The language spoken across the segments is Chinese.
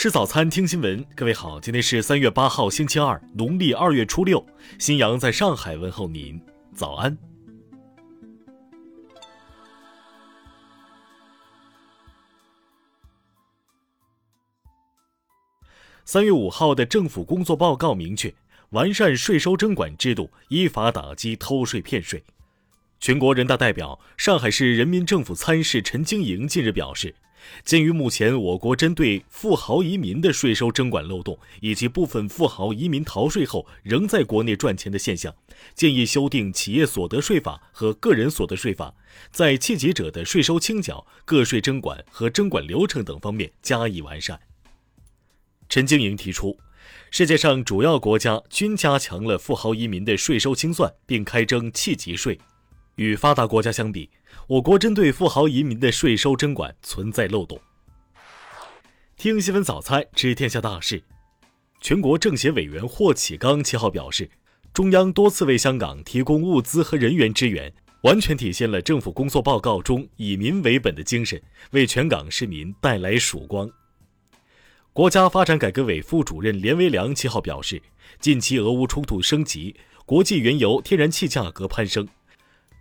吃早餐，听新闻。各位好，今天是三月八号，星期二，农历二月初六。新阳在上海问候您，早安。三月五号的政府工作报告明确，完善税收征管制度，依法打击偷税骗税。全国人大代表、上海市人民政府参事陈经营近日表示。鉴于目前我国针对富豪移民的税收征管漏洞，以及部分富豪移民逃税后仍在国内赚钱的现象，建议修订企业所得税法和个人所得税法，在契籍者的税收清缴、个税征管和征管流程等方面加以完善。陈晶莹提出，世界上主要国家均加强了富豪移民的税收清算，并开征契籍税。与发达国家相比，我国针对富豪移民的税收征管存在漏洞。听新闻早餐知天下大事。全国政协委员霍启刚七号表示，中央多次为香港提供物资和人员支援，完全体现了政府工作报告中以民为本的精神，为全港市民带来曙光。国家发展改革委副主任连维良七号表示，近期俄乌冲突升级，国际原油、天然气价格攀升。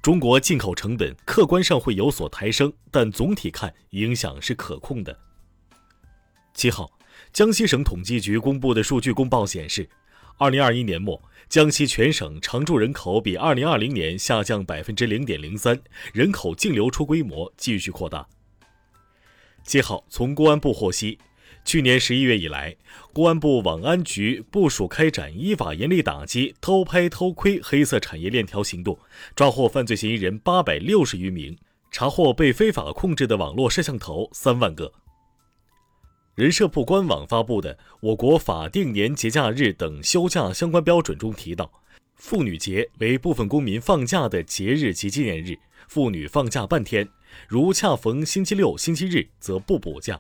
中国进口成本客观上会有所抬升，但总体看影响是可控的。七号，江西省统计局公布的数据公报显示，二零二一年末，江西全省常住人口比二零二零年下降百分之零点零三，人口净流出规模继续扩大。七号，从公安部获悉。去年十一月以来，公安部网安局部署开展依法严厉打击偷拍偷窥黑色产业链条行动，抓获犯罪嫌疑人八百六十余名，查获被非法控制的网络摄像头三万个。人社部官网发布的《我国法定年节假日等休假相关标准》中提到，妇女节为部分公民放假的节日及纪念日，妇女放假半天，如恰逢星期六、星期日，则不补假。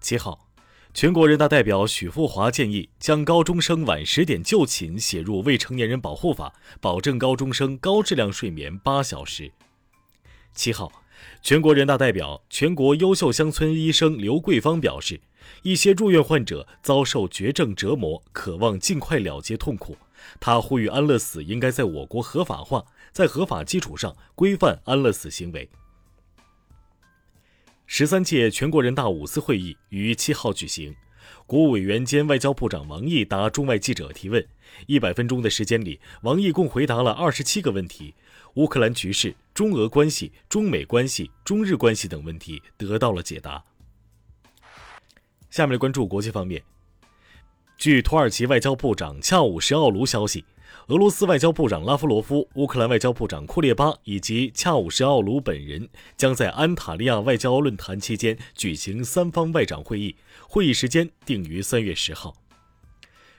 七号，全国人大代表许富华建议将高中生晚十点就寝写入未成年人保护法，保证高中生高质量睡眠八小时。七号，全国人大代表、全国优秀乡村医生刘桂芳表示，一些入院患者遭受绝症折磨，渴望尽快了结痛苦。他呼吁安乐死应该在我国合法化，在合法基础上规范安乐死行为。十三届全国人大五次会议于七号举行，国务委员兼外交部长王毅答中外记者提问。一百分钟的时间里，王毅共回答了二十七个问题，乌克兰局势、中俄关系、中美关系、中日关系等问题得到了解答。下面来关注国际方面，据土耳其外交部长恰武什奥卢消息。俄罗斯外交部长拉夫罗夫、乌克兰外交部长库列巴以及恰武什奥卢本人将在安塔利亚外交论坛期间举行三方外长会议，会议时间定于三月十号。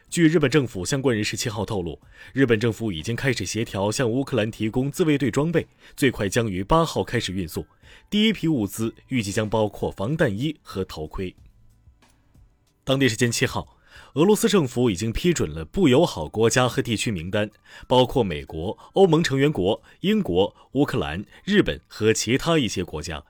据日本政府相关人士七号透露，日本政府已经开始协调向乌克兰提供自卫队装备，最快将于八号开始运送。第一批物资预计将包括防弹衣和头盔。当地时间七号。俄罗斯政府已经批准了不友好国家和地区名单，包括美国、欧盟成员国、英国、乌克兰、日本和其他一些国家。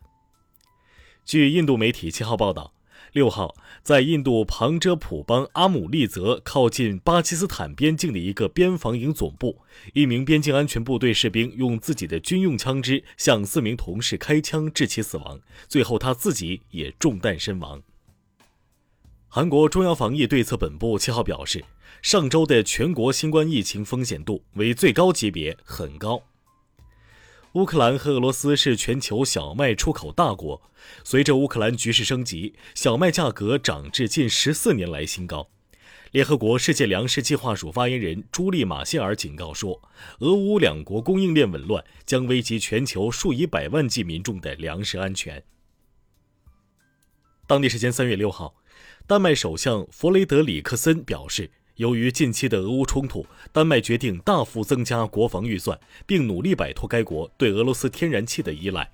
据印度媒体七号报道，六号在印度旁遮普邦阿姆利泽靠近巴基斯坦边境的一个边防营总部，一名边境安全部队士兵用自己的军用枪支向四名同事开枪，致其死亡。最后他自己也中弹身亡。韩国中央防疫对策本部七号表示，上周的全国新冠疫情风险度为最高级别，很高。乌克兰和俄罗斯是全球小麦出口大国，随着乌克兰局势升级，小麦价格涨至近十四年来新高。联合国世界粮食计划署发言人朱莉马歇尔警告说，俄乌两国供应链紊乱将危及全球数以百万计民众的粮食安全。当地时间三月六号。丹麦首相弗雷德里克森表示，由于近期的俄乌冲突，丹麦决定大幅增加国防预算，并努力摆脱该国对俄罗斯天然气的依赖。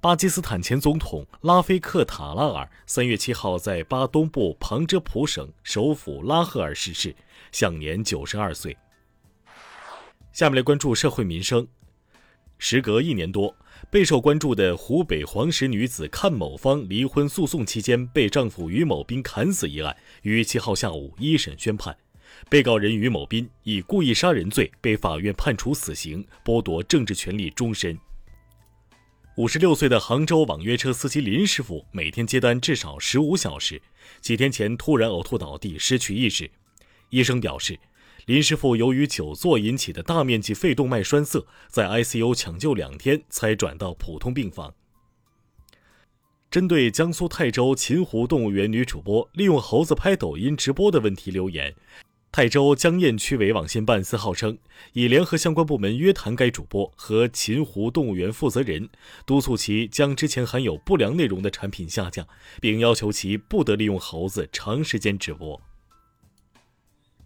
巴基斯坦前总统拉菲克塔拉尔三月七号在巴东部旁遮普省首府拉赫尔逝世，享年九十二岁。下面来关注社会民生。时隔一年多，备受关注的湖北黄石女子阚某芳离婚诉讼期间被丈夫于某斌砍死一案，于七号下午一审宣判，被告人于某斌以故意杀人罪被法院判处死刑，剥夺政治权利终身。五十六岁的杭州网约车司机林师傅每天接单至少十五小时，几天前突然呕吐倒地，失去意识。医生表示。林师傅由于久坐引起的大面积肺动脉栓塞，在 ICU 抢救两天才转到普通病房。针对江苏泰州秦湖动物园女主播利用猴子拍抖音直播的问题留言，泰州江堰区委网信办四号称，已联合相关部门约谈该主播和秦湖动物园负责人，督促其将之前含有不良内容的产品下架，并要求其不得利用猴子长时间直播。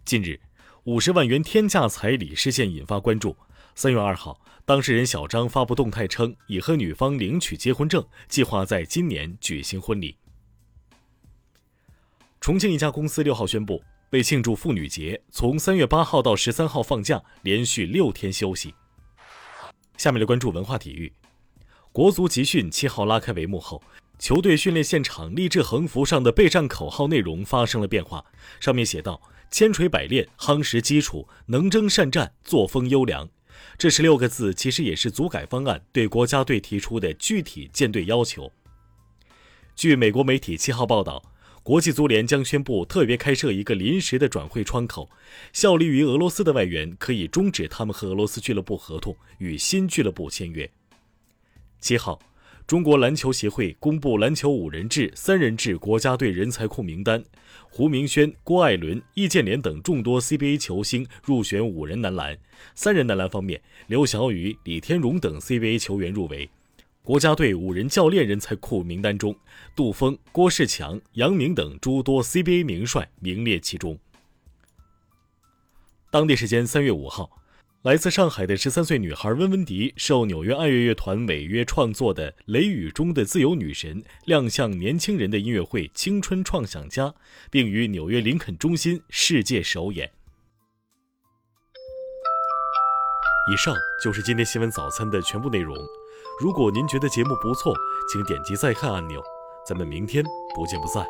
近日。五十万元天价彩礼事件引发关注。三月二号，当事人小张发布动态称，已和女方领取结婚证，计划在今年举行婚礼。重庆一家公司六号宣布，为庆祝妇女节，从三月八号到十三号放假，连续六天休息。下面来关注文化体育。国足集训七号拉开帷幕后，球队训练现场励志横幅上的备战口号内容发生了变化，上面写道。千锤百炼，夯实基础，能征善战，作风优良。这十六个字其实也是组改方案对国家队提出的具体建队要求。据美国媒体七号报道，国际足联将宣布特别开设一个临时的转会窗口，效力于俄罗斯的外援可以终止他们和俄罗斯俱乐部合同，与新俱乐部签约。七号。中国篮球协会公布篮球五人制、三人制国家队人才库名单，胡明轩、郭艾伦、易建联等众多 CBA 球星入选五人男篮。三人男篮方面，刘晓宇、李天荣等 CBA 球员入围。国家队五人教练人才库名单中，杜锋、郭士强、杨明等诸多 CBA 名帅名列其中。当地时间三月五号。来自上海的十三岁女孩温温迪受纽约爱乐乐团违约创作的《雷雨中的自由女神》亮相年轻人的音乐会《青春创想家》，并于纽约林肯中心世界首演。以上就是今天新闻早餐的全部内容。如果您觉得节目不错，请点击再看按钮。咱们明天不见不散。